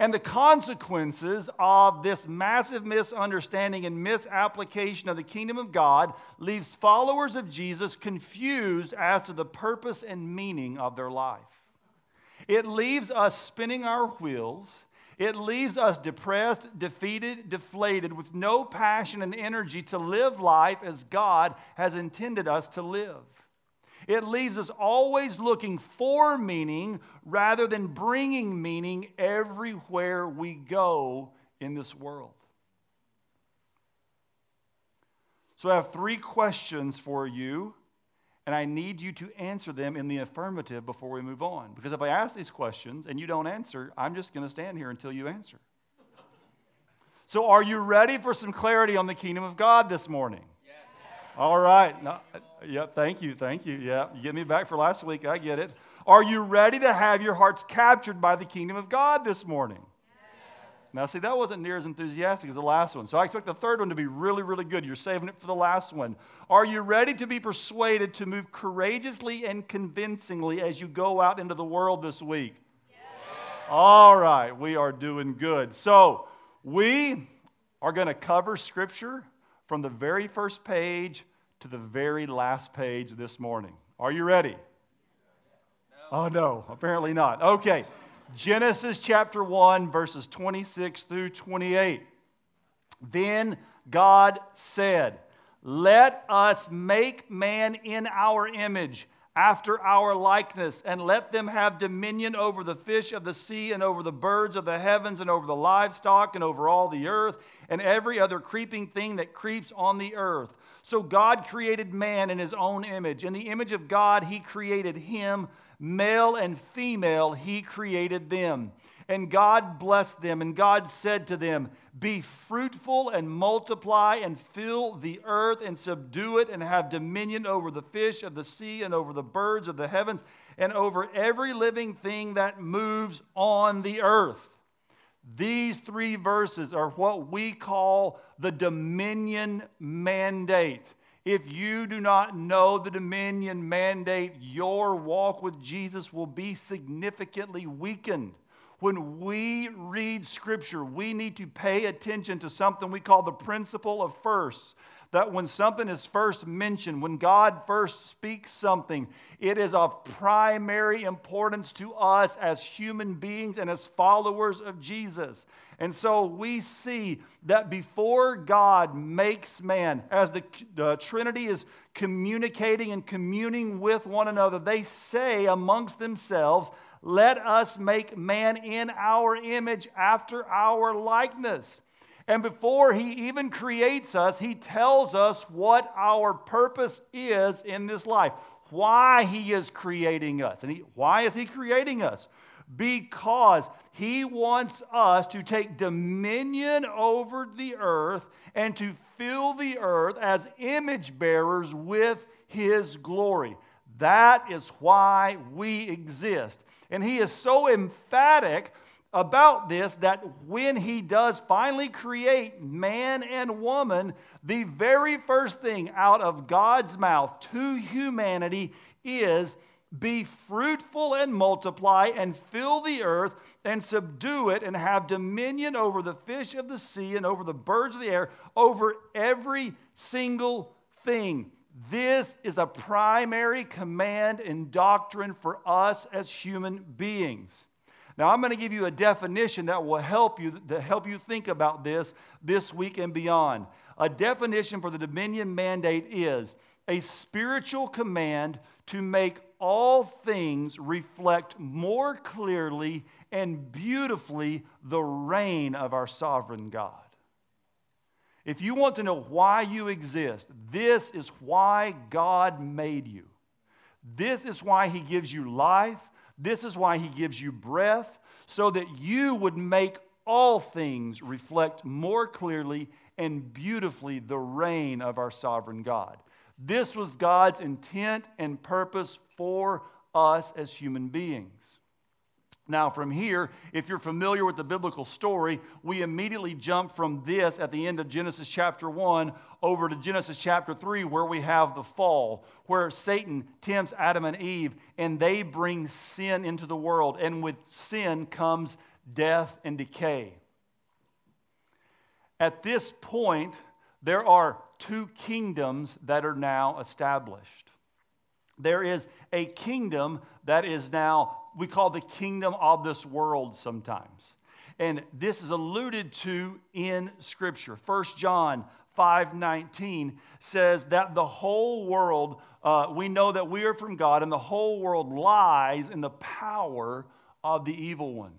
And the consequences of this massive misunderstanding and misapplication of the kingdom of God leaves followers of Jesus confused as to the purpose and meaning of their life. It leaves us spinning our wheels. It leaves us depressed, defeated, deflated, with no passion and energy to live life as God has intended us to live. It leaves us always looking for meaning rather than bringing meaning everywhere we go in this world. So I have three questions for you, and I need you to answer them in the affirmative before we move on. Because if I ask these questions and you don't answer, I'm just going to stand here until you answer. So, are you ready for some clarity on the kingdom of God this morning? Yes. All right. No, yeah, thank you. Thank you. Yeah, you get me back for last week. I get it. Are you ready to have your hearts captured by the kingdom of God this morning? Yes. Now, see, that wasn't near as enthusiastic as the last one. So I expect the third one to be really, really good. You're saving it for the last one. Are you ready to be persuaded to move courageously and convincingly as you go out into the world this week? Yes. All right. We are doing good. So we are going to cover scripture from the very first page to the very last page this morning. Are you ready? No. Oh, no, apparently not. Okay, Genesis chapter 1, verses 26 through 28. Then God said, Let us make man in our image after our likeness, and let them have dominion over the fish of the sea, and over the birds of the heavens, and over the livestock, and over all the earth, and every other creeping thing that creeps on the earth. So God created man in his own image. In the image of God, he created him, male and female, he created them. And God blessed them, and God said to them, Be fruitful and multiply and fill the earth and subdue it and have dominion over the fish of the sea and over the birds of the heavens and over every living thing that moves on the earth. These three verses are what we call the dominion mandate. If you do not know the dominion mandate, your walk with Jesus will be significantly weakened. When we read Scripture, we need to pay attention to something we call the principle of firsts. That when something is first mentioned, when God first speaks something, it is of primary importance to us as human beings and as followers of Jesus. And so we see that before God makes man, as the, the Trinity is communicating and communing with one another, they say amongst themselves, let us make man in our image after our likeness. And before he even creates us, he tells us what our purpose is in this life, why he is creating us. And he, why is he creating us? Because he wants us to take dominion over the earth and to fill the earth as image bearers with his glory. That is why we exist. And he is so emphatic about this that when he does finally create man and woman, the very first thing out of God's mouth to humanity is be fruitful and multiply and fill the earth and subdue it and have dominion over the fish of the sea and over the birds of the air, over every single thing. This is a primary command and doctrine for us as human beings. Now, I'm going to give you a definition that will help you to help you think about this this week and beyond. A definition for the dominion mandate is a spiritual command to make all things reflect more clearly and beautifully the reign of our sovereign God. If you want to know why you exist, this is why God made you. This is why He gives you life. This is why He gives you breath, so that you would make all things reflect more clearly and beautifully the reign of our sovereign God. This was God's intent and purpose for us as human beings. Now, from here, if you're familiar with the biblical story, we immediately jump from this at the end of Genesis chapter 1 over to Genesis chapter 3, where we have the fall, where Satan tempts Adam and Eve, and they bring sin into the world. And with sin comes death, and decay. At this point, there are two kingdoms that are now established. There is a kingdom that is now, we call the kingdom of this world sometimes. And this is alluded to in Scripture. 1 John 5:19 says that the whole world, uh, we know that we are from God, and the whole world lies in the power of the evil one.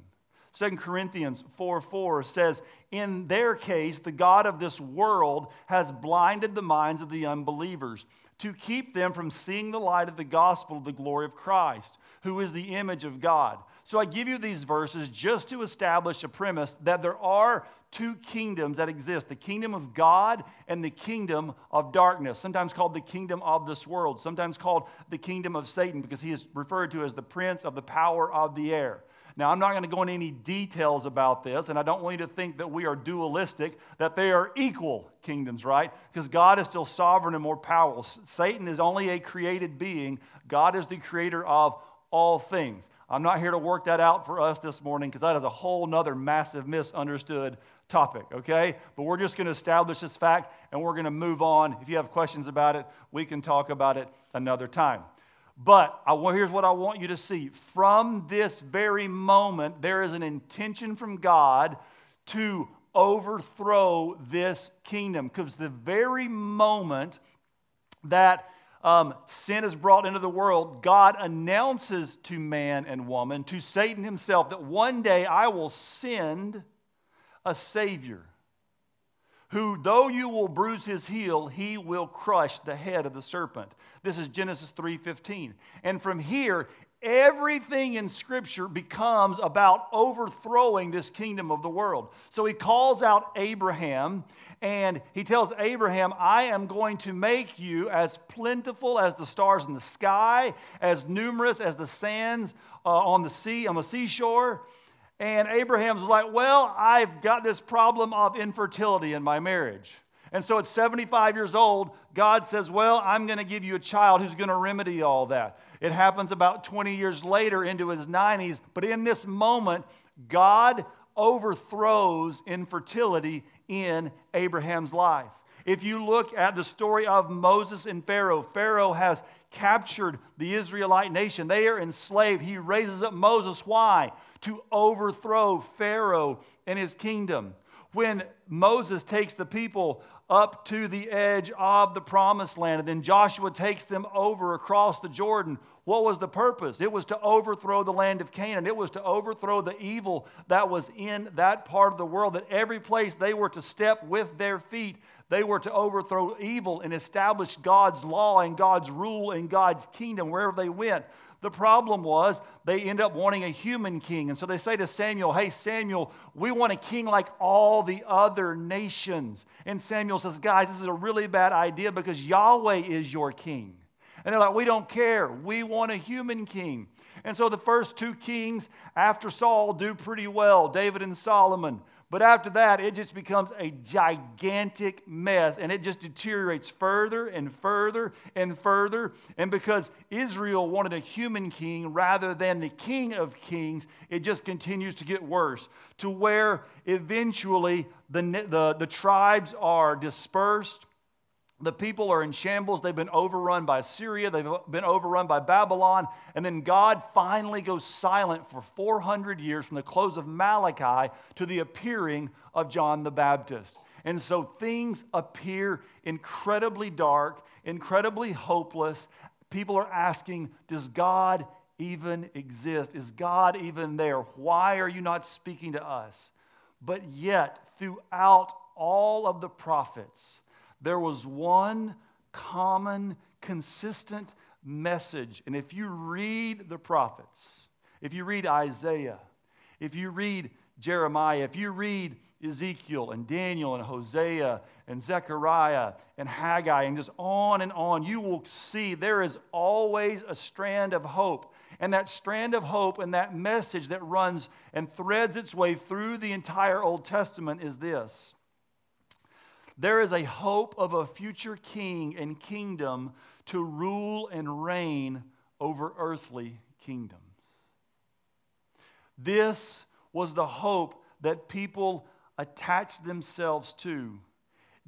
2 Corinthians 4 4 says, In their case, the God of this world has blinded the minds of the unbelievers to keep them from seeing the light of the gospel of the glory of Christ, who is the image of God. So I give you these verses just to establish a premise that there are two kingdoms that exist the kingdom of God and the kingdom of darkness, sometimes called the kingdom of this world, sometimes called the kingdom of Satan, because he is referred to as the prince of the power of the air. Now, I'm not going to go into any details about this, and I don't want you to think that we are dualistic, that they are equal kingdoms, right? Because God is still sovereign and more powerful. Satan is only a created being, God is the creator of all things. I'm not here to work that out for us this morning because that is a whole nother massive misunderstood topic, okay? But we're just going to establish this fact and we're going to move on. If you have questions about it, we can talk about it another time. But I, here's what I want you to see. From this very moment, there is an intention from God to overthrow this kingdom. Because the very moment that um, sin is brought into the world, God announces to man and woman, to Satan himself, that one day I will send a Savior who, though you will bruise his heel, he will crush the head of the serpent. This is Genesis 3:15. And from here, everything in Scripture becomes about overthrowing this kingdom of the world. So he calls out Abraham and he tells Abraham, I am going to make you as plentiful as the stars in the sky, as numerous as the sands uh, on the sea, on the seashore. And Abraham's like, Well, I've got this problem of infertility in my marriage. And so at 75 years old, God says, Well, I'm going to give you a child who's going to remedy all that. It happens about 20 years later into his 90s. But in this moment, God overthrows infertility in Abraham's life. If you look at the story of Moses and Pharaoh, Pharaoh has captured the Israelite nation. They are enslaved. He raises up Moses. Why? To overthrow Pharaoh and his kingdom. When Moses takes the people up to the edge of the promised land. And then Joshua takes them over across the Jordan. What was the purpose? It was to overthrow the land of Canaan. It was to overthrow the evil that was in that part of the world, that every place they were to step with their feet, they were to overthrow evil and establish God's law and God's rule and God's kingdom wherever they went. The problem was they end up wanting a human king. And so they say to Samuel, Hey, Samuel, we want a king like all the other nations. And Samuel says, Guys, this is a really bad idea because Yahweh is your king. And they're like, We don't care. We want a human king. And so the first two kings after Saul do pretty well David and Solomon. But after that, it just becomes a gigantic mess and it just deteriorates further and further and further. And because Israel wanted a human king rather than the king of kings, it just continues to get worse to where eventually the, the, the tribes are dispersed the people are in shambles. They've been overrun by Syria. They've been overrun by Babylon. And then God finally goes silent for 400 years from the close of Malachi to the appearing of John the Baptist. And so things appear incredibly dark, incredibly hopeless. People are asking, Does God even exist? Is God even there? Why are you not speaking to us? But yet, throughout all of the prophets, there was one common, consistent message. And if you read the prophets, if you read Isaiah, if you read Jeremiah, if you read Ezekiel and Daniel and Hosea and Zechariah and Haggai and just on and on, you will see there is always a strand of hope. And that strand of hope and that message that runs and threads its way through the entire Old Testament is this there is a hope of a future king and kingdom to rule and reign over earthly kingdoms. This was the hope that people attached themselves to.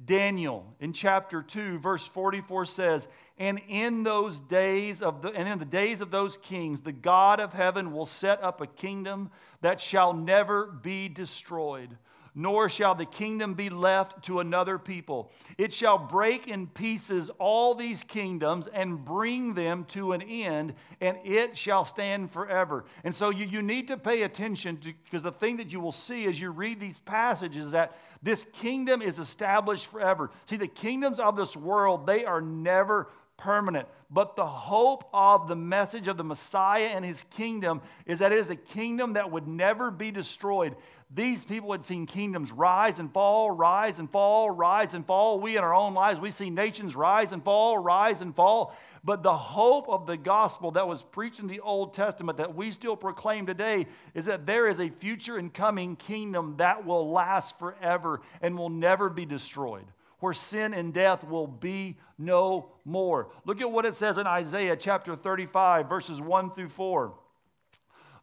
Daniel in chapter 2 verse 44 says, "And in those days of the and in the days of those kings the God of heaven will set up a kingdom that shall never be destroyed." Nor shall the kingdom be left to another people. It shall break in pieces all these kingdoms and bring them to an end, and it shall stand forever. And so you, you need to pay attention because the thing that you will see as you read these passages is that this kingdom is established forever. See, the kingdoms of this world, they are never permanent. But the hope of the message of the Messiah and his kingdom is that it is a kingdom that would never be destroyed. These people had seen kingdoms rise and fall, rise and fall, rise and fall. We in our own lives, we see nations rise and fall, rise and fall. But the hope of the gospel that was preached in the Old Testament that we still proclaim today is that there is a future and coming kingdom that will last forever and will never be destroyed, where sin and death will be no more. Look at what it says in Isaiah chapter 35, verses 1 through 4.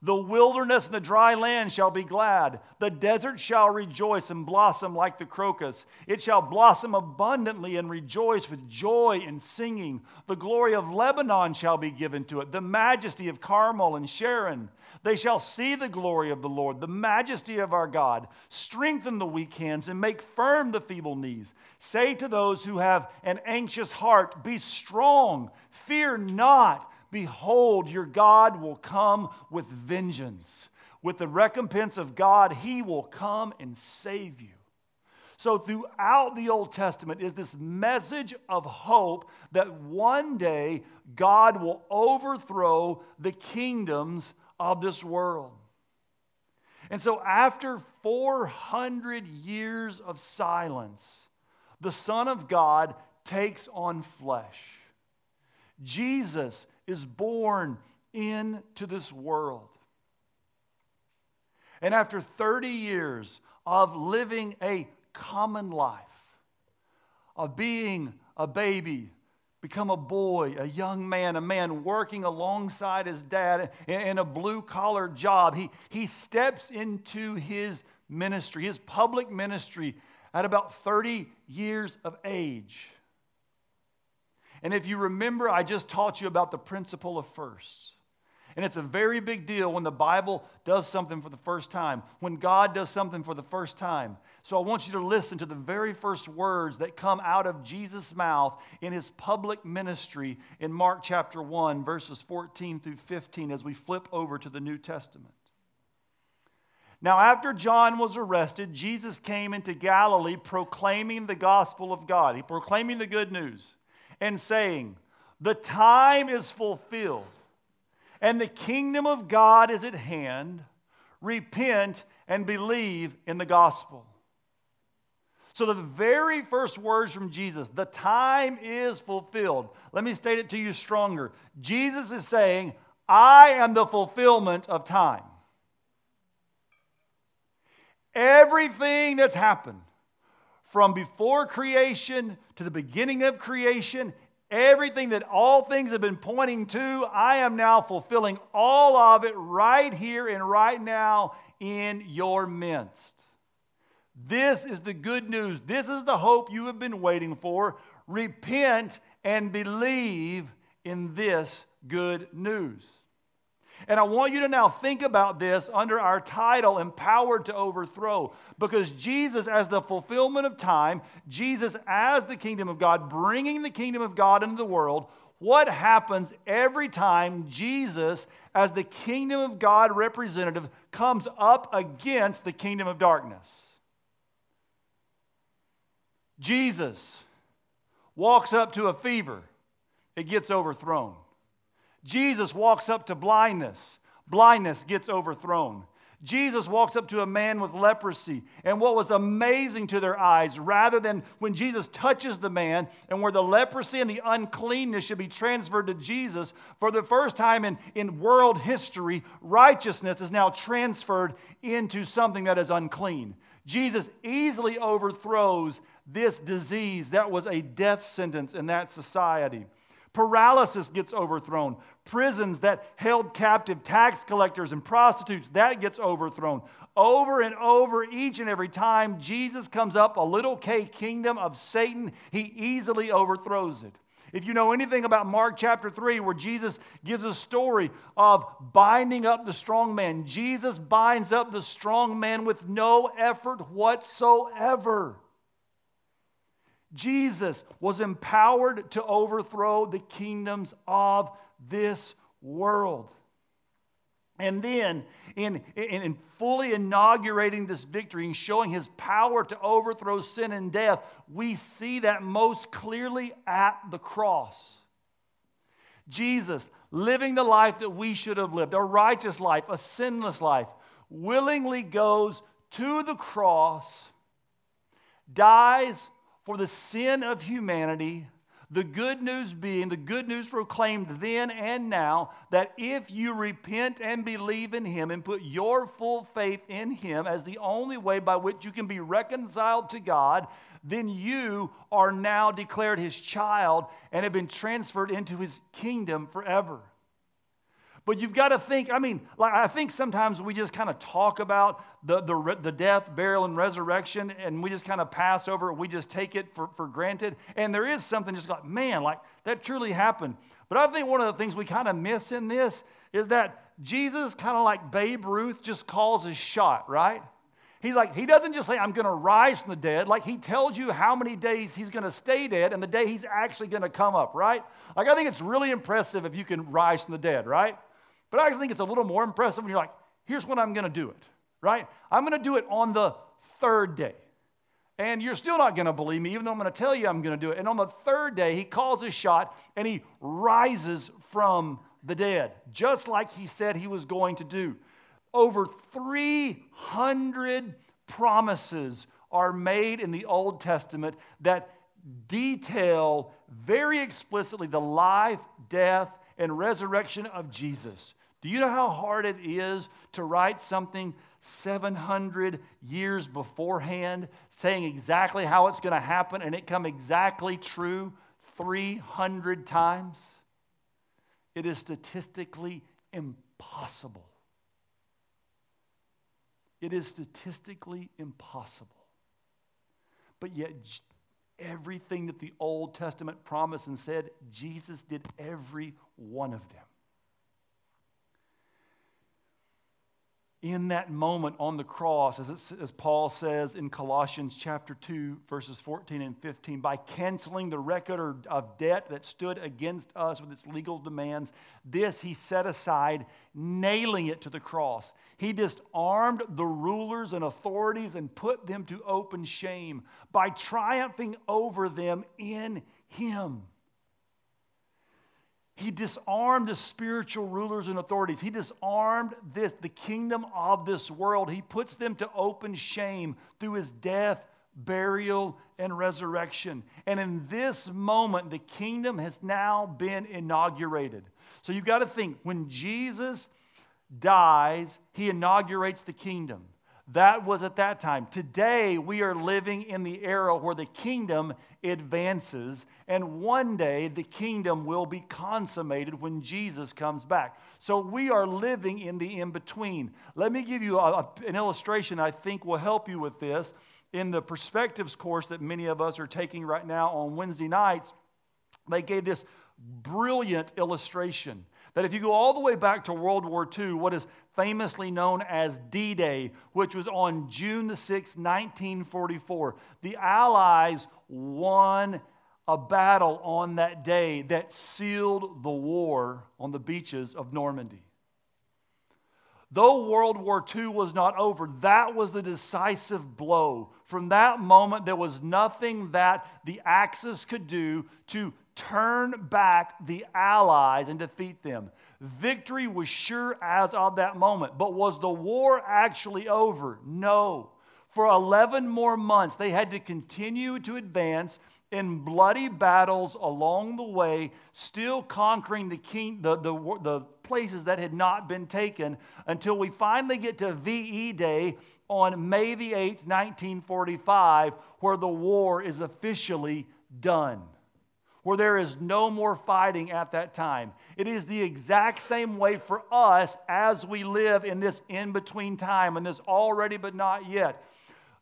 The wilderness and the dry land shall be glad. The desert shall rejoice and blossom like the crocus. It shall blossom abundantly and rejoice with joy and singing. The glory of Lebanon shall be given to it, the majesty of Carmel and Sharon. They shall see the glory of the Lord, the majesty of our God. Strengthen the weak hands and make firm the feeble knees. Say to those who have an anxious heart, Be strong, fear not. Behold, your God will come with vengeance. With the recompense of God, he will come and save you. So, throughout the Old Testament is this message of hope that one day God will overthrow the kingdoms of this world. And so, after 400 years of silence, the Son of God takes on flesh. Jesus is born into this world. And after 30 years of living a common life, of being a baby, become a boy, a young man, a man working alongside his dad in a blue collar job, he, he steps into his ministry, his public ministry, at about 30 years of age. And if you remember, I just taught you about the principle of firsts. And it's a very big deal when the Bible does something for the first time, when God does something for the first time. So I want you to listen to the very first words that come out of Jesus' mouth in his public ministry in Mark chapter 1, verses 14 through 15, as we flip over to the New Testament. Now, after John was arrested, Jesus came into Galilee proclaiming the gospel of God. He proclaiming the good news and saying, The time is fulfilled, and the kingdom of God is at hand. Repent and believe in the gospel. So, the very first words from Jesus, the time is fulfilled. Let me state it to you stronger. Jesus is saying, I am the fulfillment of time. Everything that's happened from before creation to the beginning of creation, everything that all things have been pointing to, I am now fulfilling all of it right here and right now in your midst. This is the good news. This is the hope you have been waiting for. Repent and believe in this good news. And I want you to now think about this under our title, Empowered to Overthrow, because Jesus, as the fulfillment of time, Jesus, as the kingdom of God, bringing the kingdom of God into the world, what happens every time Jesus, as the kingdom of God representative, comes up against the kingdom of darkness? Jesus walks up to a fever, it gets overthrown. Jesus walks up to blindness, blindness gets overthrown. Jesus walks up to a man with leprosy, and what was amazing to their eyes, rather than when Jesus touches the man and where the leprosy and the uncleanness should be transferred to Jesus, for the first time in, in world history, righteousness is now transferred into something that is unclean. Jesus easily overthrows this disease that was a death sentence in that society. Paralysis gets overthrown. Prisons that held captive tax collectors and prostitutes, that gets overthrown. over and over, each and every time Jesus comes up a little K kingdom of Satan, he easily overthrows it. If you know anything about Mark chapter 3, where Jesus gives a story of binding up the strong man, Jesus binds up the strong man with no effort whatsoever. Jesus was empowered to overthrow the kingdoms of this world. And then, in, in, in, fully inaugurating this victory and showing his power to overthrow sin and death, we see that most clearly at the cross. Jesus, living the life that we should have lived, a righteous life, a sinless life, willingly goes to the cross, dies for the sin of humanity the good news being, the good news proclaimed then and now, that if you repent and believe in Him and put your full faith in Him as the only way by which you can be reconciled to God, then you are now declared His child and have been transferred into His kingdom forever. But you've got to think, I mean, like I think sometimes we just kind of talk about the, the, the death, burial, and resurrection, and we just kind of pass over it. We just take it for, for granted. And there is something just like, man, like that truly happened. But I think one of the things we kind of miss in this is that Jesus, kind of like Babe Ruth, just calls his shot, right? He's like, he doesn't just say, I'm going to rise from the dead. Like, he tells you how many days he's going to stay dead and the day he's actually going to come up, right? Like, I think it's really impressive if you can rise from the dead, right? But I actually think it's a little more impressive when you're like, here's when I'm going to do it, right? I'm going to do it on the third day. And you're still not going to believe me, even though I'm going to tell you I'm going to do it. And on the third day, he calls his shot and he rises from the dead, just like he said he was going to do. Over 300 promises are made in the Old Testament that detail very explicitly the life, death, and resurrection of Jesus. Do you know how hard it is to write something 700 years beforehand, saying exactly how it's going to happen and it come exactly true 300 times? It is statistically impossible. It is statistically impossible. But yet, everything that the Old Testament promised and said, Jesus did every one of them. In that moment on the cross, as, as, Paul says in Colossians chapter 2, verses 14 and 15, by canceling the record of debt that stood against us with its legal demands, this he set aside, nailing it to the cross. He disarmed the rulers and authorities and put them to open shame by triumphing over them in him. He disarmed the spiritual rulers and authorities. He disarmed this, the kingdom of this world. He puts them to open shame through his death, burial, and resurrection. And in this moment, the kingdom has now been inaugurated. So you've got to think when Jesus dies, he inaugurates the kingdom. That was at that time. Today, we are living in the era where the kingdom advances, and one day the kingdom will be consummated when Jesus comes back. So we are living in the in between. Let me give you a, an illustration I think will help you with this. In the perspectives course that many of us are taking right now on Wednesday nights, they gave this brilliant illustration that if you go all the way back to World War II, what is famously known as D Day, which was on June the 6th, 1944, the Allies won a battle on that day that sealed the war on the beaches of Normandy. Though World War II was not over, that was the decisive blow. From that moment, there was nothing that the Axis could do to turn back the Allies and defeat them. Victory was sure as of that moment. But was the war actually over? No. For 11 more months, they had to continue to advance in bloody battles along the way, still conquering the, king, the, the, the places that had not been taken until we finally get to VE Day on May the 8th, 1945, where the war is officially done. Where there is no more fighting at that time. It is the exact same way for us as we live in this in between time, in this already but not yet.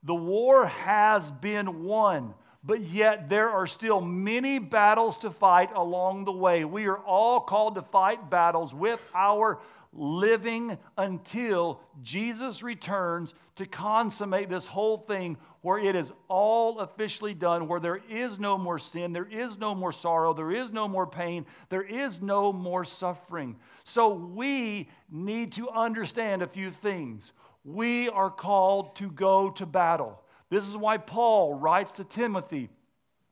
The war has been won, but yet there are still many battles to fight along the way. We are all called to fight battles with our living until Jesus returns to consummate this whole thing where it is all officially done, where there is no more sin, there is no more sorrow, there is no more pain, there is no more suffering. So we need to understand a few things. We are called to go to battle. This is why Paul writes to Timothy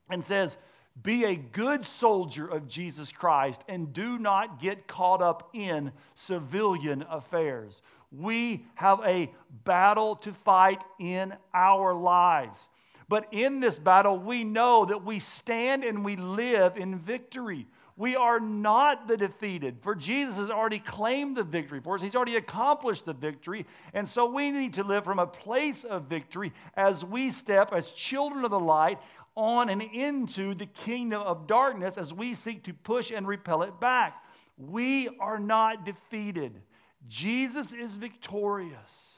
and says, be a good soldier of Jesus Christ and do not get caught up in civilian affairs. We have a battle to fight in our lives. But in this battle, we know that we stand and we live in victory. We are not the defeated, for Jesus has already claimed the victory for us. He's already accomplished the victory. And so we need to live from a place of victory as we step as children of the light on and into the kingdom of darkness as we seek to push and repel it back. We are not defeated. Jesus is victorious.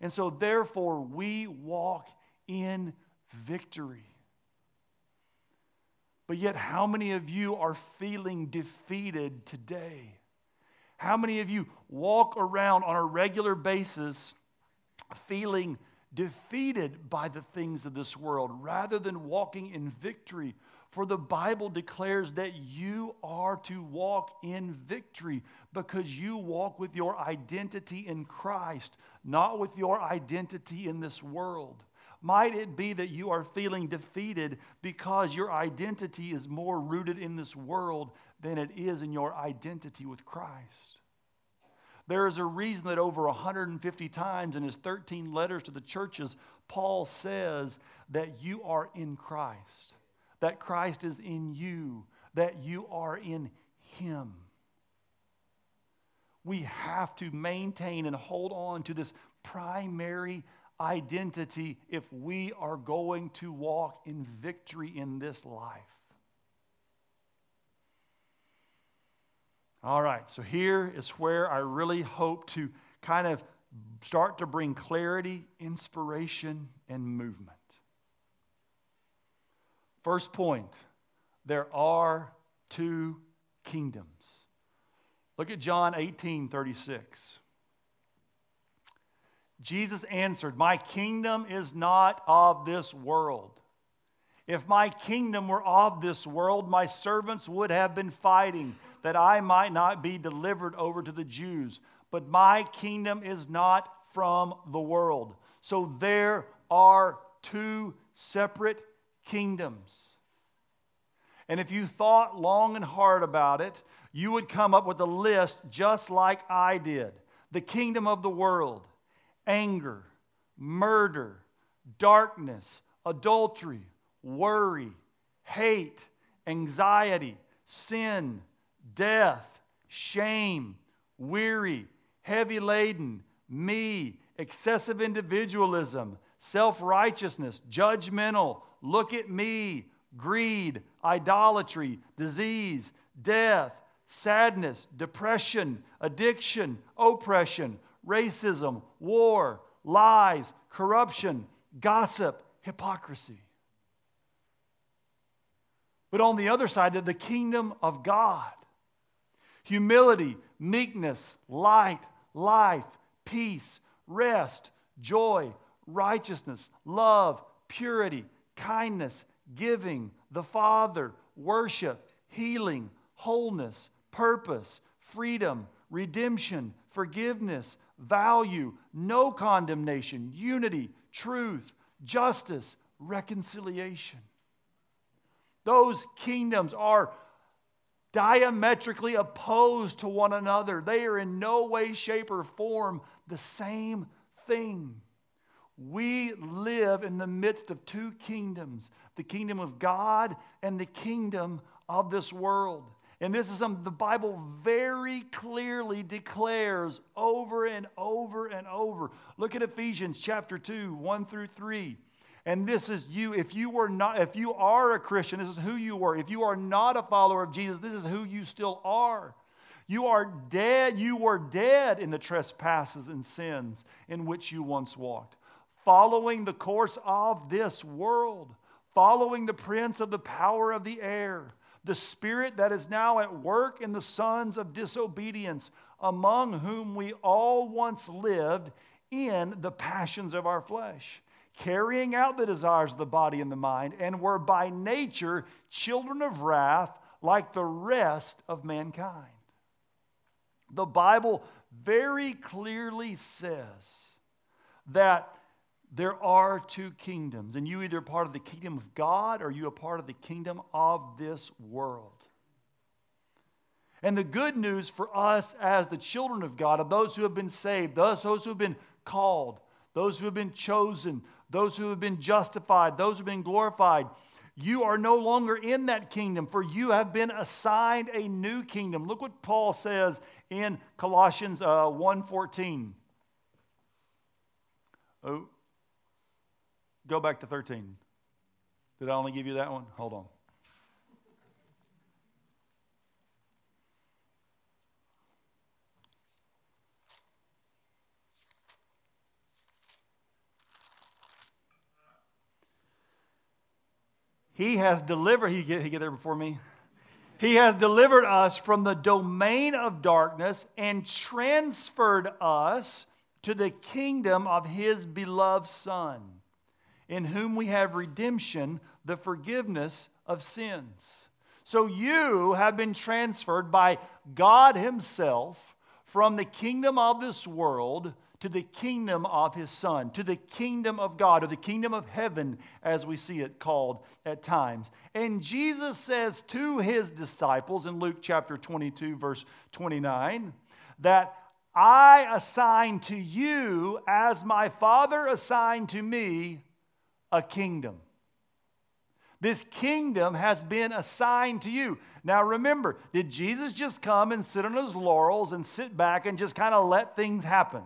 And so, therefore, we walk in victory. But yet, how many of you are feeling defeated today? How many of you walk around on a regular basis feeling defeated by the things of this world rather than walking in victory. For the Bible declares that you are to walk in victory because you walk with your identity in Christ, not with your identity in this world. Might it be that you are feeling defeated because your identity is more rooted in this world than it is in your identity with Christ? There is a reason that over 150 times in his 13 letters to the churches, Paul says that you are in Christ, that Christ is in you, that you are in him. We have to maintain and hold on to this primary identity if we are going to walk in victory in this life. All right, so here is where I really hope to kind of start to bring clarity, inspiration, and movement. First point there are two kingdoms. Look at John 18 36. Jesus answered, My kingdom is not of this world. If my kingdom were of this world, my servants would have been fighting that I might not be delivered over to the Jews. But my kingdom is not from the world. So there are two separate kingdoms. And if you thought long and hard about it, you would come up with a list just like I did. The kingdom of the world, anger, murder, darkness, adultery, worry, hate, anxiety, sin, death, shame, weary, heavy laden, me, excessive individualism, self righteousness, judgmental, look at me, greed, idolatry, disease, death, sadness, depression, addiction, oppression, racism, war, lies, corruption, gossip, hypocrisy. But on the other side, the kingdom of God humility, meekness, light, life, peace, rest, joy, righteousness, love, purity, kindness, giving, the Father, worship, healing, wholeness, purpose, freedom, redemption, forgiveness, value, no condemnation, unity, truth, justice, reconciliation. Those kingdoms are diametrically opposed to one another. They are in no way, shape, or form the same thing. We live in the midst of two kingdoms the kingdom of God and the kingdom of this world. And this is something the Bible very clearly declares over and over and over. Look at Ephesians chapter 2, 1 through 3. And this is you. If you were not, if you are a Christian, this is who you were. If you are not a follower of Jesus, this is who you still are. You are dead. You were dead in the trespasses and sins in which you once walked, following the course of this world, following the prince of the power of the air, the spirit that is now at work in the sons of disobedience, among whom we all once lived in the passions of our flesh carrying out the desires of the body and the mind, and were by nature children of wrath like the rest of mankind. The Bible very clearly says that there are two kingdoms, and you either are part of the kingdom of God or you are part of the kingdom of this world. And the good news for us as the children of God, of those who have been saved, those, those who have been called, those who have been chosen, those who have been justified, those who have been glorified. You are no longer in that kingdom, for you have been assigned a new kingdom. Look what Paul says in Colossians uh, 1.14. Oh, go back to 13. Did I only give you that one? Hold on. He has delivered, he get, he get there before me. He has delivered us from the domain of darkness and transferred us to the kingdom of his beloved Son, in whom we have redemption, the forgiveness of sins. So you have been transferred by God Himself from the kingdom of this world to the kingdom of his son, to the kingdom of God, or the kingdom of heaven, as we see it called at times. And Jesus says to his disciples in Luke chapter 22, verse 29, that I assign to you, as my Father assigned to me, a kingdom. This kingdom has been assigned to you. Now remember, did Jesus just come and sit on his laurels and sit back and just kind of let things happen?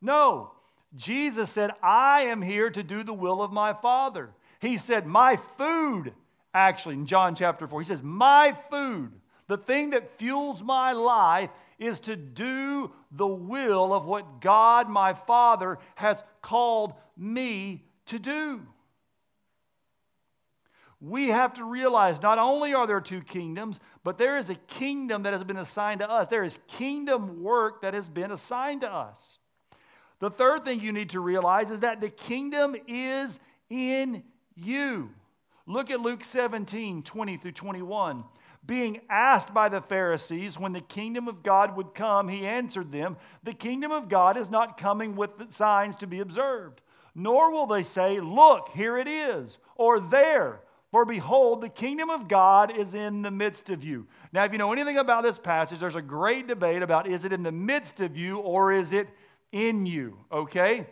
No. Jesus said, I am here to do the will of my Father. He said, My food, actually, in John chapter 4, he says, My food, the thing that fuels my life, is to do the will of what God, my Father, has called me to do. We have to realize not only are there two kingdoms, but there is a kingdom that has been assigned to us. There is kingdom work that has been assigned to us. The third thing you need to realize is that the kingdom is in you. Look at Luke 17 20 through 21. Being asked by the Pharisees when the kingdom of God would come, he answered them, The kingdom of God is not coming with signs to be observed, nor will they say, Look, here it is, or there. For behold, the kingdom of God is in the midst of you. Now, if you know anything about this passage, there's a great debate about is it in the midst of you or is it in you, okay?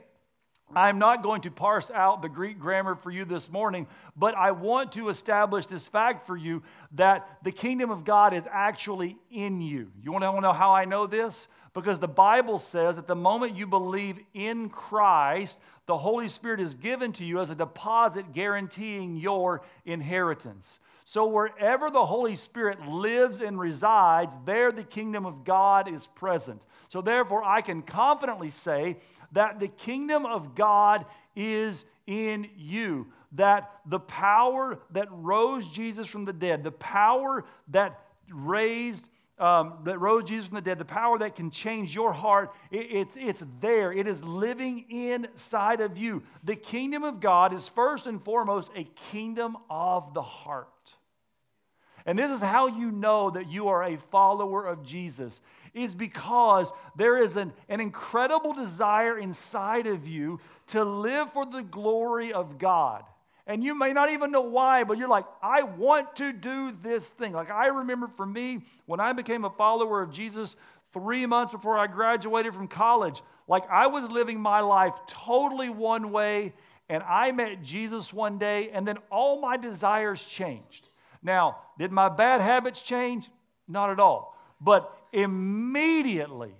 I'm not going to parse out the Greek grammar for you this morning, but I want to establish this fact for you that the kingdom of God is actually in you. You want to know how I know this? Because the Bible says that the moment you believe in Christ, the Holy Spirit is given to you as a deposit guaranteeing your inheritance. So, wherever the Holy Spirit lives and resides, there the kingdom of God is present. So, therefore, I can confidently say that the kingdom of God is in you. That the power that rose Jesus from the dead, the power that raised um, that rose Jesus from the dead, the power that can change your heart, it, it's, it's there. It is living inside of you. The kingdom of God is first and foremost a kingdom of the heart. And this is how you know that you are a follower of Jesus, is because there is an, an incredible desire inside of you to live for the glory of God. And you may not even know why, but you're like, I want to do this thing. Like, I remember for me, when I became a follower of Jesus three months before I graduated from college, like, I was living my life totally one way, and I met Jesus one day, and then all my desires changed. Now, did my bad habits change? Not at all. But immediately,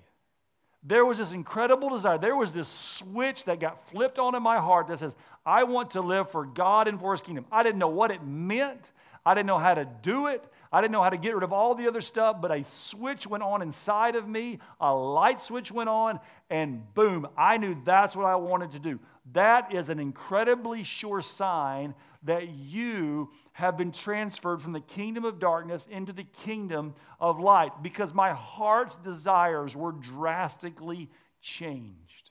there was this incredible desire. There was this switch that got flipped on in my heart that says, I want to live for God and for His kingdom. I didn't know what it meant, I didn't know how to do it. I didn't know how to get rid of all the other stuff, but a switch went on inside of me, a light switch went on, and boom, I knew that's what I wanted to do. That is an incredibly sure sign that you have been transferred from the kingdom of darkness into the kingdom of light because my heart's desires were drastically changed.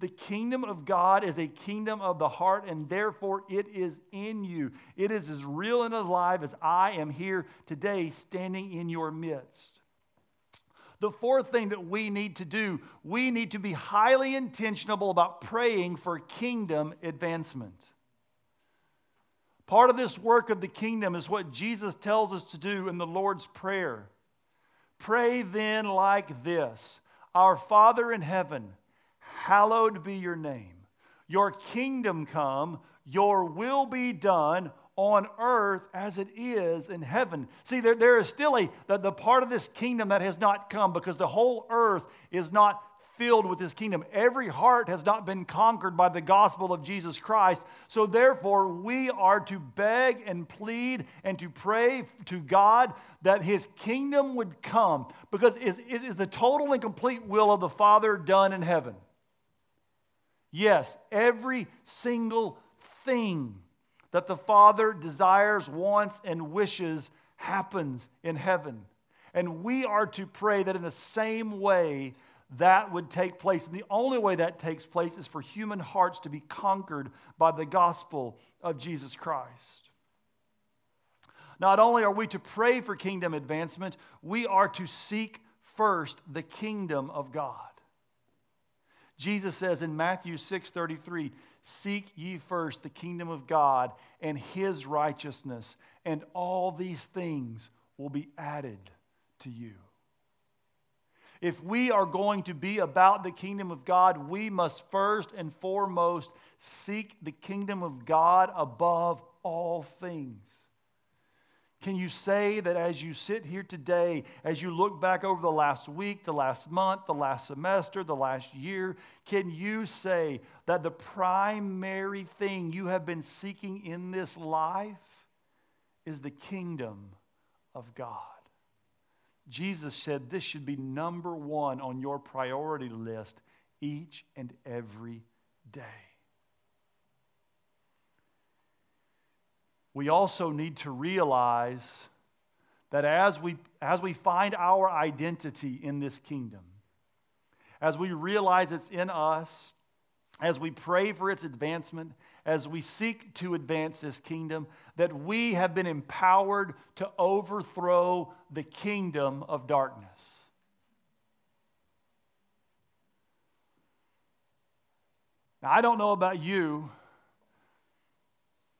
The kingdom of God is a kingdom of the heart, and therefore it is in you. It is as real and alive as I am here today, standing in your midst. The fourth thing that we need to do, we need to be highly intentional about praying for kingdom advancement. Part of this work of the kingdom is what Jesus tells us to do in the Lord's Prayer. Pray then like this Our Father in heaven, hallowed be your name. Your kingdom come, your will be done on earth as it is in heaven. See, there, there is still a the, the part of this kingdom that has not come because the whole earth is not filled with his kingdom. Every heart has not been conquered by the gospel of Jesus Christ. So, therefore, we are to beg and plead and to pray to God that his kingdom would come because it is the total and complete will of the Father done in heaven. Yes, every single thing that the Father desires, wants, and wishes happens in heaven. And we are to pray that in the same way that would take place. And the only way that takes place is for human hearts to be conquered by the gospel of Jesus Christ. Not only are we to pray for kingdom advancement, we are to seek first the kingdom of God. Jesus says in Matthew 6:33, "Seek ye first the kingdom of God and his righteousness, and all these things will be added to you." If we are going to be about the kingdom of God, we must first and foremost seek the kingdom of God above all things. Can you say that as you sit here today, as you look back over the last week, the last month, the last semester, the last year, can you say that the primary thing you have been seeking in this life is the kingdom of God? Jesus said this should be number one on your priority list each and every day. We also need to realize that as we, as we find our identity in this kingdom, as we realize it's in us, as we pray for its advancement, as we seek to advance this kingdom, that we have been empowered to overthrow the kingdom of darkness. Now, I don't know about you,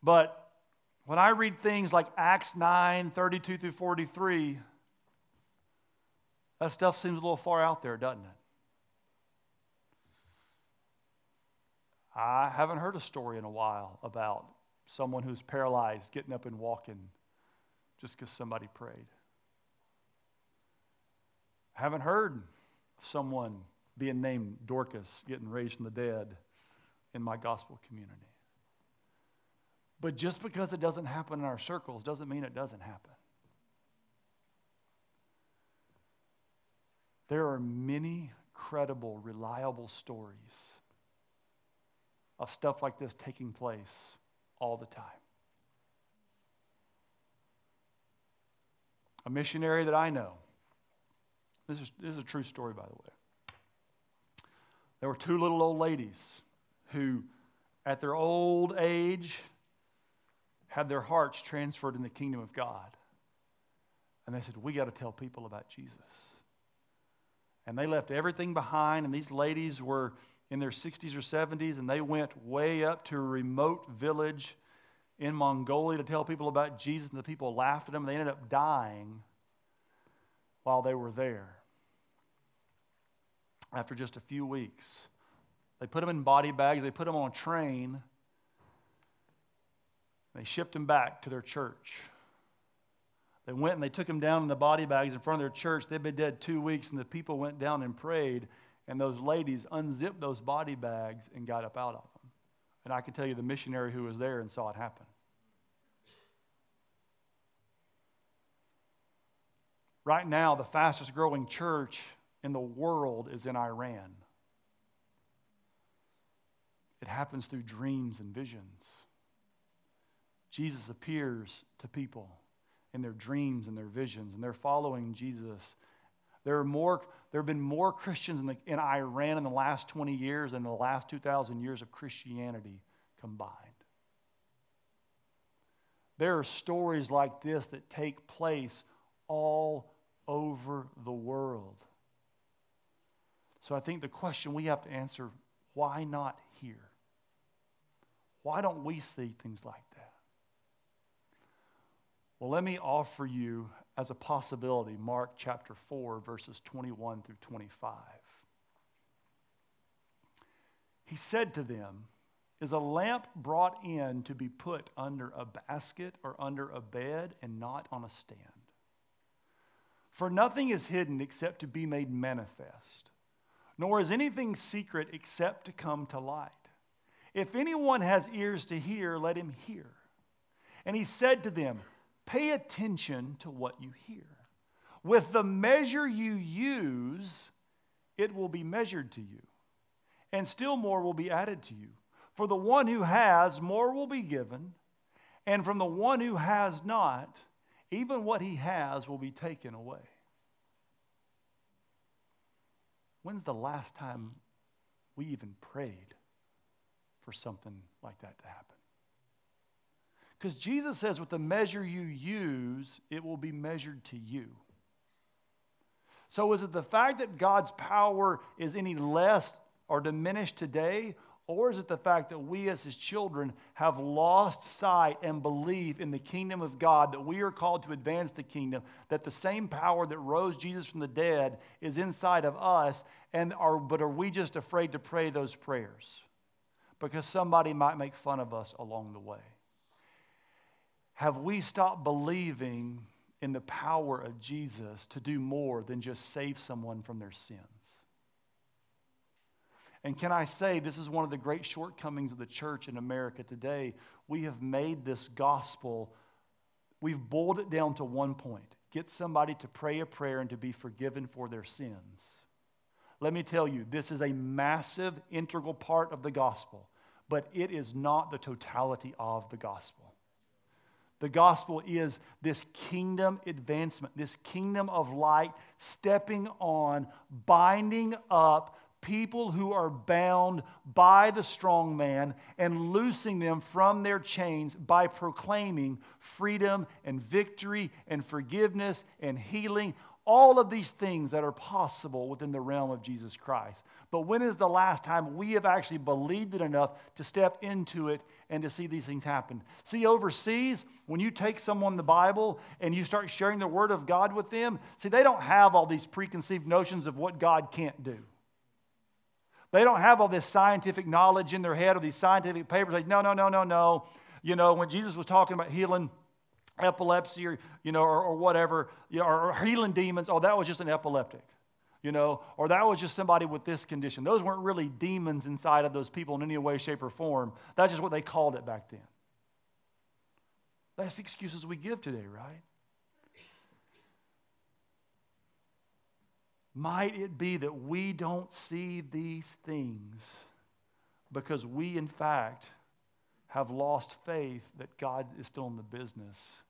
but when I read things like Acts 9 32 through 43, that stuff seems a little far out there, doesn't it? I haven't heard a story in a while about someone who's paralyzed getting up and walking just because somebody prayed. I haven't heard someone being named Dorcas getting raised from the dead in my gospel community. But just because it doesn't happen in our circles doesn't mean it doesn't happen. There are many credible, reliable stories of stuff like this taking place all the time. A missionary that I know, this is, this is a true story, by the way. There were two little old ladies who, at their old age, had their hearts transferred in the kingdom of God. And they said, We got to tell people about Jesus. And they left everything behind, and these ladies were in their 60s or 70s, and they went way up to a remote village in Mongolia to tell people about Jesus, and the people laughed at them. And they ended up dying while they were there after just a few weeks. They put them in body bags, they put them on a train, they shipped them back to their church. They They went and they took them down in the body bags in front of their church. They'd been dead two weeks, and the people went down and prayed, and those ladies unzipped those body bags and got up out of them. And I can tell you the missionary who was there and saw it happen. Right now, the fastest growing church in the world is in Iran. It happens through dreams and visions. Jesus appears to people in their dreams and their visions, and they're following Jesus. There, are more, there have been more Christians in, the, in Iran in the last 20 years than the last 2,000 years of Christianity combined. There are stories like this that take place all over the world. So I think the question we have to answer why not here? Why don't we see things like that? Well, let me offer you as a possibility Mark chapter 4, verses 21 through 25. He said to them, Is a lamp brought in to be put under a basket or under a bed and not on a stand? For nothing is hidden except to be made manifest, nor is anything secret except to come to light. If anyone has ears to hear, let him hear. And he said to them, Pay attention to what you hear. With the measure you use, it will be measured to you, and still more will be added to you. For the one who has, more will be given, and from the one who has not, even what he has will be taken away. When's the last time we even prayed for something like that to happen? Because Jesus says, with the measure you use, it will be measured to you. So, is it the fact that God's power is any less or diminished today, or is it the fact that we as his children have lost sight and believe in the kingdom of God, that we are called to advance the kingdom, that the same power that rose Jesus from the dead is inside of us, and are, but are we just afraid to pray those prayers? Because somebody might make fun of us along the way. Have we stopped believing in the power of Jesus to do more than just save someone from their sins? And can I say, this is one of the great shortcomings of the church in America today. We have made this gospel, we've boiled it down to one point get somebody to pray a prayer and to be forgiven for their sins. Let me tell you, this is a massive, integral part of the gospel, but it is not the totality of the gospel. The gospel is this kingdom advancement, this kingdom of light stepping on, binding up people who are bound by the strong man and loosing them from their chains by proclaiming freedom and victory and forgiveness and healing. All of these things that are possible within the realm of Jesus Christ. But when is the last time we have actually believed it enough to step into it and to see these things happen? See, overseas, when you take someone the Bible and you start sharing the Word of God with them, see, they don't have all these preconceived notions of what God can't do. They don't have all this scientific knowledge in their head or these scientific papers. Like, no, no, no, no, no. You know, when Jesus was talking about healing epilepsy or, you know, or, or whatever, you know, or, or healing demons, oh, that was just an epileptic you know, or that was just somebody with this condition. Those weren't really demons inside of those people in any way, shape, or form. That's just what they called it back then. That's the excuses we give today, right? Might it be that we don't see these things because we, in fact, have lost faith that God is still in the business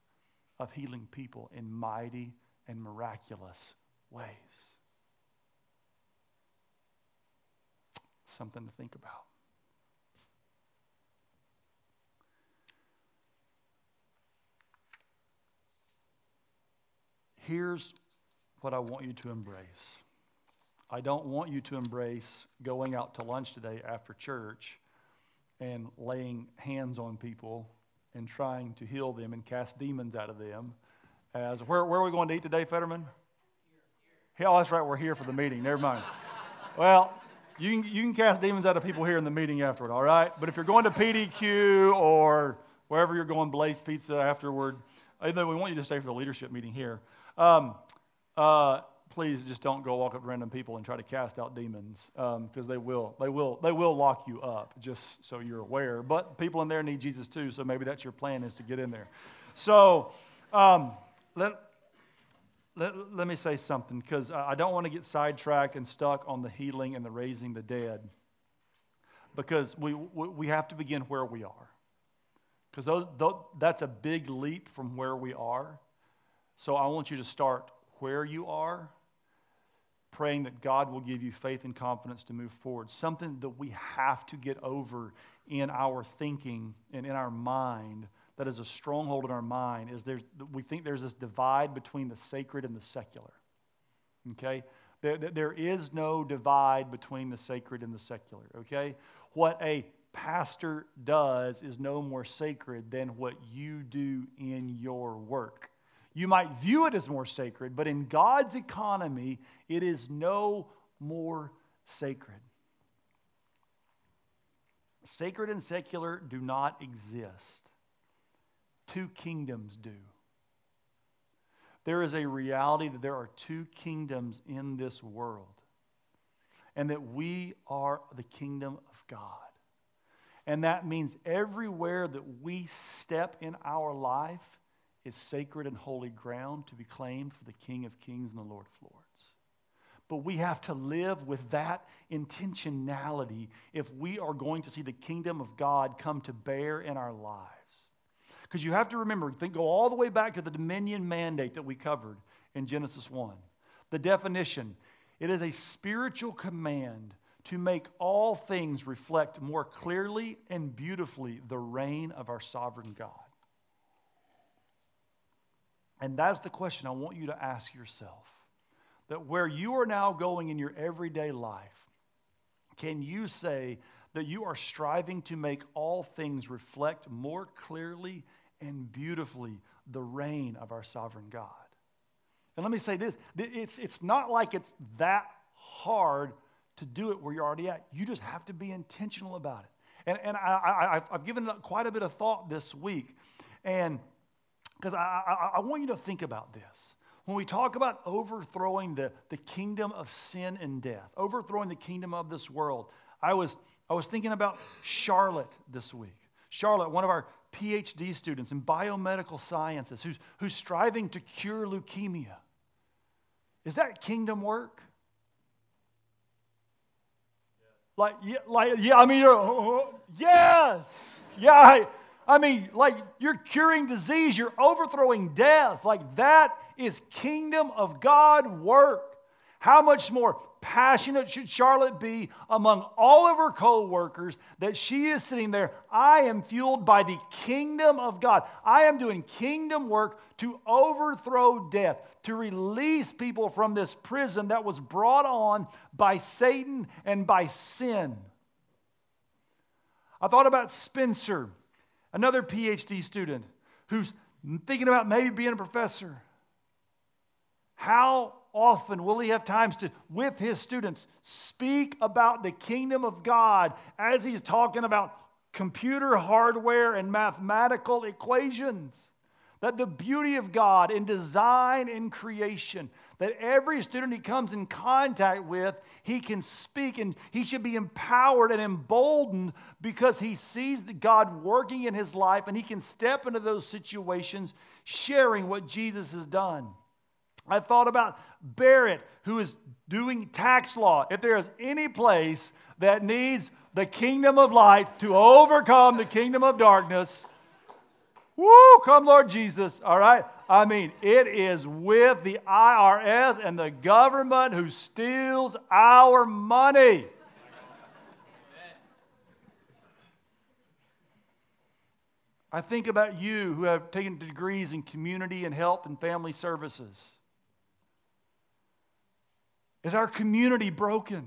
of healing people in mighty and miraculous ways? Something to think about. Here's what I want you to embrace. I don't want you to embrace going out to lunch today after church and laying hands on people and trying to heal them and cast demons out of them. As where, where are we going to eat today, Fetterman? Here, Oh, that's right. We're here for the meeting. Never mind. well, you can, you can cast demons out of people here in the meeting afterward, all right? But if you're going to PDQ or wherever you're going, Blaze Pizza afterward, Although we want you to stay for the leadership meeting here. Um, uh, please just don't go walk up to random people and try to cast out demons because um, they will they will they will lock you up just so you're aware but people in there need jesus too so maybe that's your plan is to get in there so um, let, let, let me say something because i don't want to get sidetracked and stuck on the healing and the raising the dead because we, we have to begin where we are because that's a big leap from where we are so i want you to start where you are praying that God will give you faith and confidence to move forward. Something that we have to get over in our thinking and in our mind that is a stronghold in our mind is there's, we think there's this divide between the sacred and the secular. Okay? There, there is no divide between the sacred and the secular. Okay? What a pastor does is no more sacred than what you do in your work. You might view it as more sacred, but in God's economy, it is no more sacred. Sacred and secular do not exist, two kingdoms do. There is a reality that there are two kingdoms in this world, and that we are the kingdom of God. And that means everywhere that we step in our life, is sacred and holy ground to be claimed for the King of Kings and the Lord of Lords. But we have to live with that intentionality if we are going to see the kingdom of God come to bear in our lives. Because you have to remember, think, go all the way back to the dominion mandate that we covered in Genesis 1. The definition it is a spiritual command to make all things reflect more clearly and beautifully the reign of our sovereign God. And that's the question I want you to ask yourself. That where you are now going in your everyday life, can you say that you are striving to make all things reflect more clearly and beautifully the reign of our sovereign God? And let me say this it's, it's not like it's that hard to do it where you're already at. You just have to be intentional about it. And, and I, I, I've given quite a bit of thought this week. And because I, I, I want you to think about this. When we talk about overthrowing the, the kingdom of sin and death, overthrowing the kingdom of this world, I was, I was thinking about Charlotte this week. Charlotte, one of our PhD students in biomedical sciences, who's, who's striving to cure leukemia. Is that kingdom work? Like, yeah, like, yeah, I mean, you're, oh, oh, yes, yeah, I, I mean, like you're curing disease, you're overthrowing death. Like that is kingdom of God work. How much more passionate should Charlotte be among all of her co workers that she is sitting there? I am fueled by the kingdom of God. I am doing kingdom work to overthrow death, to release people from this prison that was brought on by Satan and by sin. I thought about Spencer Another PhD student who's thinking about maybe being a professor. How often will he have times to, with his students, speak about the kingdom of God as he's talking about computer hardware and mathematical equations? That the beauty of God in design and creation, that every student he comes in contact with, he can speak and he should be empowered and emboldened because he sees God working in his life and he can step into those situations sharing what Jesus has done. I thought about Barrett, who is doing tax law. If there is any place that needs the kingdom of light to overcome the kingdom of darkness, Woo, come Lord Jesus. All right. I mean, it is with the IRS and the government who steals our money. I think about you who have taken degrees in community and health and family services. Is our community broken?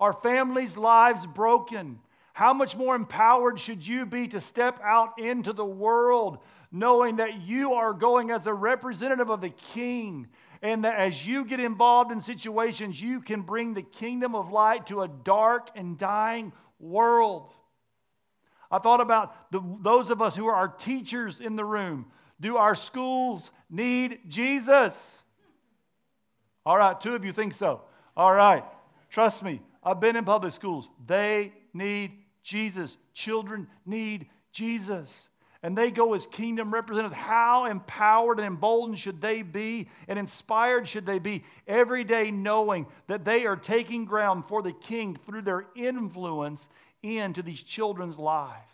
Our families' lives broken? How much more empowered should you be to step out into the world knowing that you are going as a representative of the king? And that as you get involved in situations, you can bring the kingdom of light to a dark and dying world. I thought about the, those of us who are our teachers in the room. Do our schools need Jesus? All right, two of you think so. All right, trust me, I've been in public schools. They need Jesus. Children need Jesus. And they go as kingdom representatives. How empowered and emboldened should they be and inspired should they be every day knowing that they are taking ground for the king through their influence into these children's lives?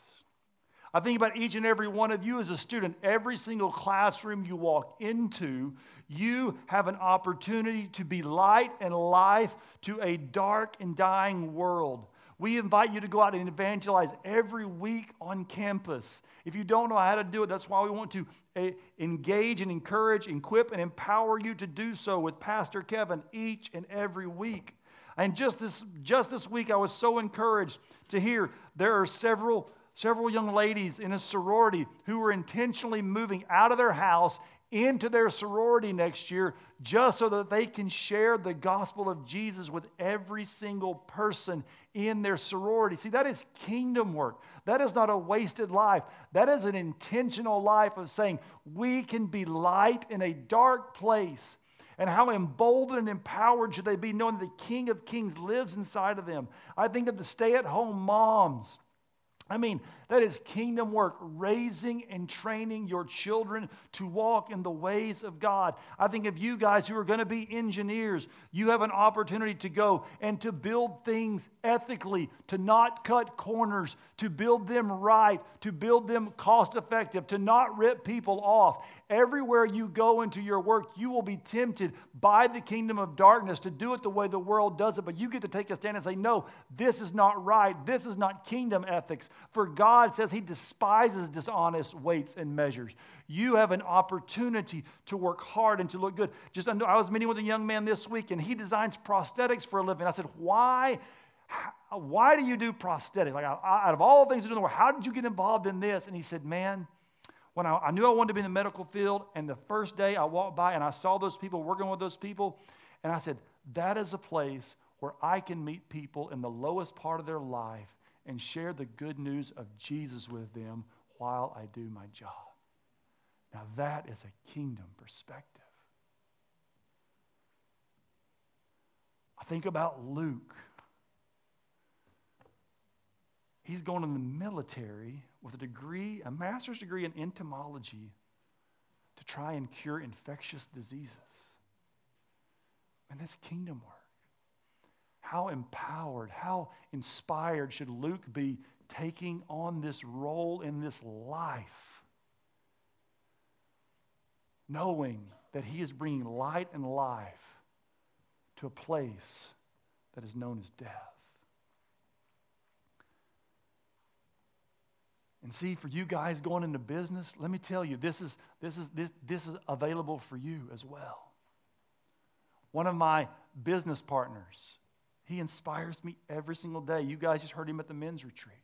I think about each and every one of you as a student. Every single classroom you walk into, you have an opportunity to be light and life to a dark and dying world. We invite you to go out and evangelize every week on campus. If you don't know how to do it, that's why we want to eh, engage and encourage, equip, and empower you to do so with Pastor Kevin each and every week. And just this, just this week, I was so encouraged to hear there are several, several young ladies in a sorority who were intentionally moving out of their house into their sorority next year just so that they can share the gospel of Jesus with every single person in their sorority. See, that is kingdom work. That is not a wasted life. That is an intentional life of saying we can be light in a dark place. And how emboldened and empowered should they be knowing that the King of Kings lives inside of them? I think of the stay at home moms I mean, that is kingdom work, raising and training your children to walk in the ways of God. I think of you guys who are going to be engineers, you have an opportunity to go and to build things ethically, to not cut corners, to build them right, to build them cost effective, to not rip people off. Everywhere you go into your work, you will be tempted by the kingdom of darkness to do it the way the world does it. But you get to take a stand and say, No, this is not right. This is not kingdom ethics. For God says He despises dishonest weights and measures. You have an opportunity to work hard and to look good. Just I was meeting with a young man this week, and he designs prosthetics for a living. I said, Why? Why do you do prosthetics? Like, out of all things to do in the world, how did you get involved in this? And he said, Man, when I, I, knew I wanted to be in the medical field, and the first day I walked by and I saw those people working with those people, and I said, That is a place where I can meet people in the lowest part of their life and share the good news of Jesus with them while I do my job. Now, that is a kingdom perspective. I think about Luke. He's going in the military with a degree, a master's degree in entomology, to try and cure infectious diseases. And that's kingdom work. How empowered, how inspired should Luke be taking on this role in this life, knowing that he is bringing light and life to a place that is known as death? And see, for you guys going into business, let me tell you, this is, this is, this, this is available for you as well. One of my business partners, he inspires me every single day. You guys just heard him at the men's retreat.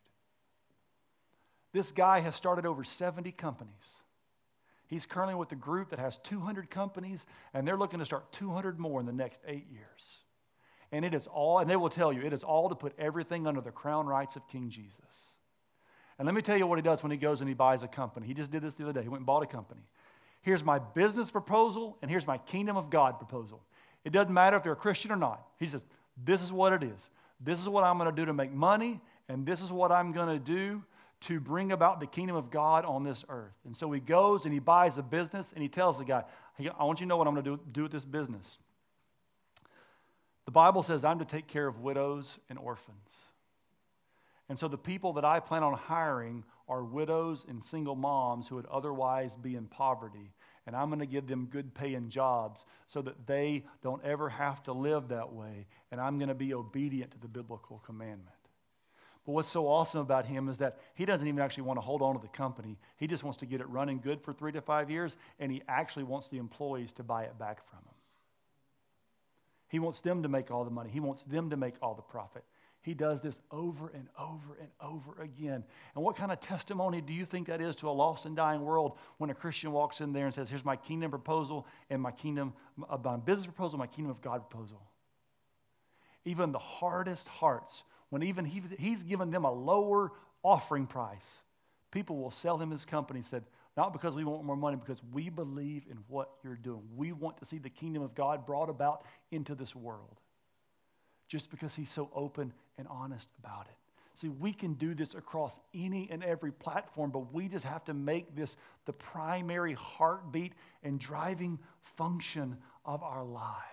This guy has started over 70 companies. He's currently with a group that has 200 companies, and they're looking to start 200 more in the next eight years. And it is all, and they will tell you, it is all to put everything under the crown rights of King Jesus. And let me tell you what he does when he goes and he buys a company. He just did this the other day. He went and bought a company. Here's my business proposal, and here's my kingdom of God proposal. It doesn't matter if they're a Christian or not. He says, This is what it is. This is what I'm going to do to make money, and this is what I'm going to do to bring about the kingdom of God on this earth. And so he goes and he buys a business, and he tells the guy, I want you to know what I'm going to do, do with this business. The Bible says I'm to take care of widows and orphans. And so the people that I plan on hiring are widows and single moms who would otherwise be in poverty. And I'm going to give them good paying jobs so that they don't ever have to live that way. And I'm going to be obedient to the biblical commandment. But what's so awesome about him is that he doesn't even actually want to hold on to the company. He just wants to get it running good for three to five years, and he actually wants the employees to buy it back from him. He wants them to make all the money, he wants them to make all the profit. He does this over and over and over again. And what kind of testimony do you think that is to a lost and dying world when a Christian walks in there and says, Here's my kingdom proposal and my kingdom, uh, my business proposal, my kingdom of God proposal? Even the hardest hearts, when even he, he's given them a lower offering price, people will sell him his company said, Not because we want more money, because we believe in what you're doing. We want to see the kingdom of God brought about into this world. Just because He's so open and honest about it. See, we can do this across any and every platform, but we just have to make this the primary heartbeat and driving function of our lives.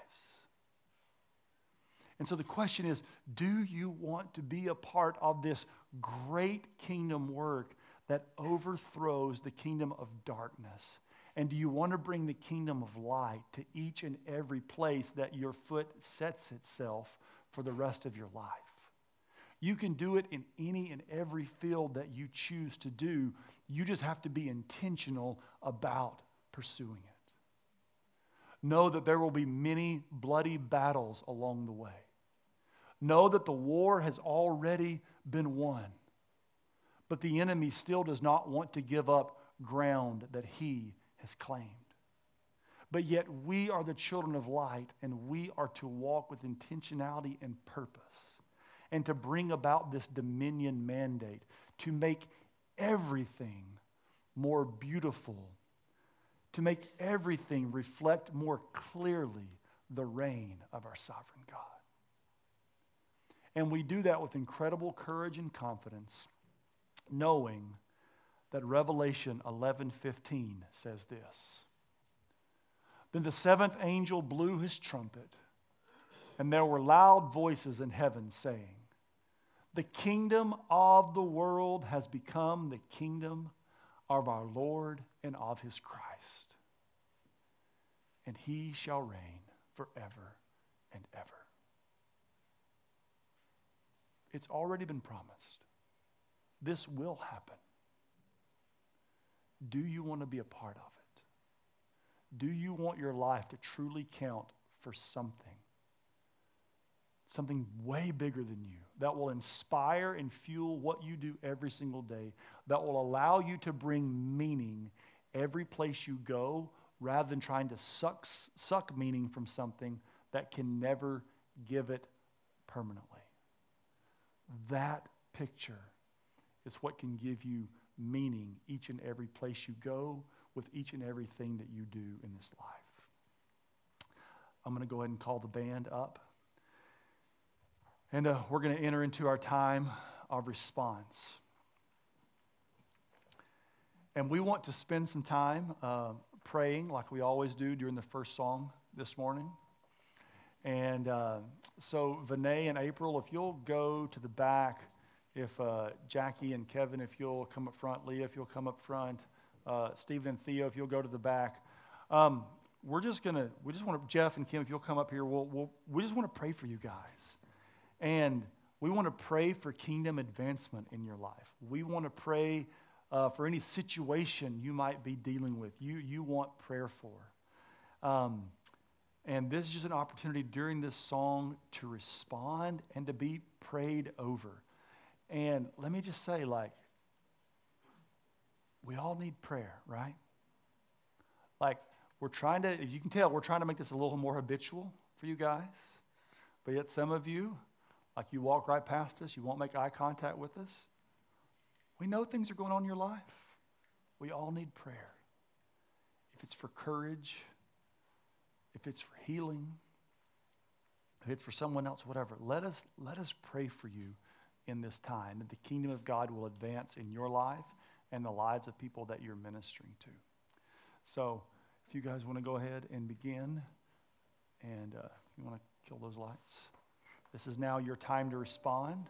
And so the question is do you want to be a part of this great kingdom work that overthrows the kingdom of darkness? And do you want to bring the kingdom of light to each and every place that your foot sets itself for the rest of your life? You can do it in any and every field that you choose to do. You just have to be intentional about pursuing it. Know that there will be many bloody battles along the way. Know that the war has already been won. But the enemy still does not want to give up ground that he has claimed. But yet, we are the children of light, and we are to walk with intentionality and purpose and to bring about this dominion mandate to make everything more beautiful, to make everything reflect more clearly the reign of our sovereign God. And we do that with incredible courage and confidence, knowing that Revelation 11:15 says this. Then the seventh angel blew his trumpet, and there were loud voices in heaven saying, the kingdom of the world has become the kingdom of our Lord and of his Christ. And he shall reign forever and ever. It's already been promised. This will happen. Do you want to be a part of it? Do you want your life to truly count for something? Something way bigger than you that will inspire and fuel what you do every single day, that will allow you to bring meaning every place you go rather than trying to suck, suck meaning from something that can never give it permanently. That picture is what can give you meaning each and every place you go with each and everything that you do in this life. I'm going to go ahead and call the band up. And uh, we're going to enter into our time of response. And we want to spend some time uh, praying, like we always do during the first song this morning. And uh, so, Vinay and April, if you'll go to the back, if uh, Jackie and Kevin, if you'll come up front, Leah, if you'll come up front, uh, Stephen and Theo, if you'll go to the back. Um, we're just going to, we just want to, Jeff and Kim, if you'll come up here, we'll, we'll, we just want to pray for you guys. And we want to pray for kingdom advancement in your life. We want to pray uh, for any situation you might be dealing with, you, you want prayer for. Um, and this is just an opportunity during this song to respond and to be prayed over. And let me just say, like, we all need prayer, right? Like, we're trying to, as you can tell, we're trying to make this a little more habitual for you guys. But yet, some of you, like you walk right past us, you won't make eye contact with us. We know things are going on in your life. We all need prayer. If it's for courage, if it's for healing, if it's for someone else, whatever, let us, let us pray for you in this time that the kingdom of God will advance in your life and the lives of people that you're ministering to. So, if you guys want to go ahead and begin, and uh, you want to kill those lights. This is now your time to respond.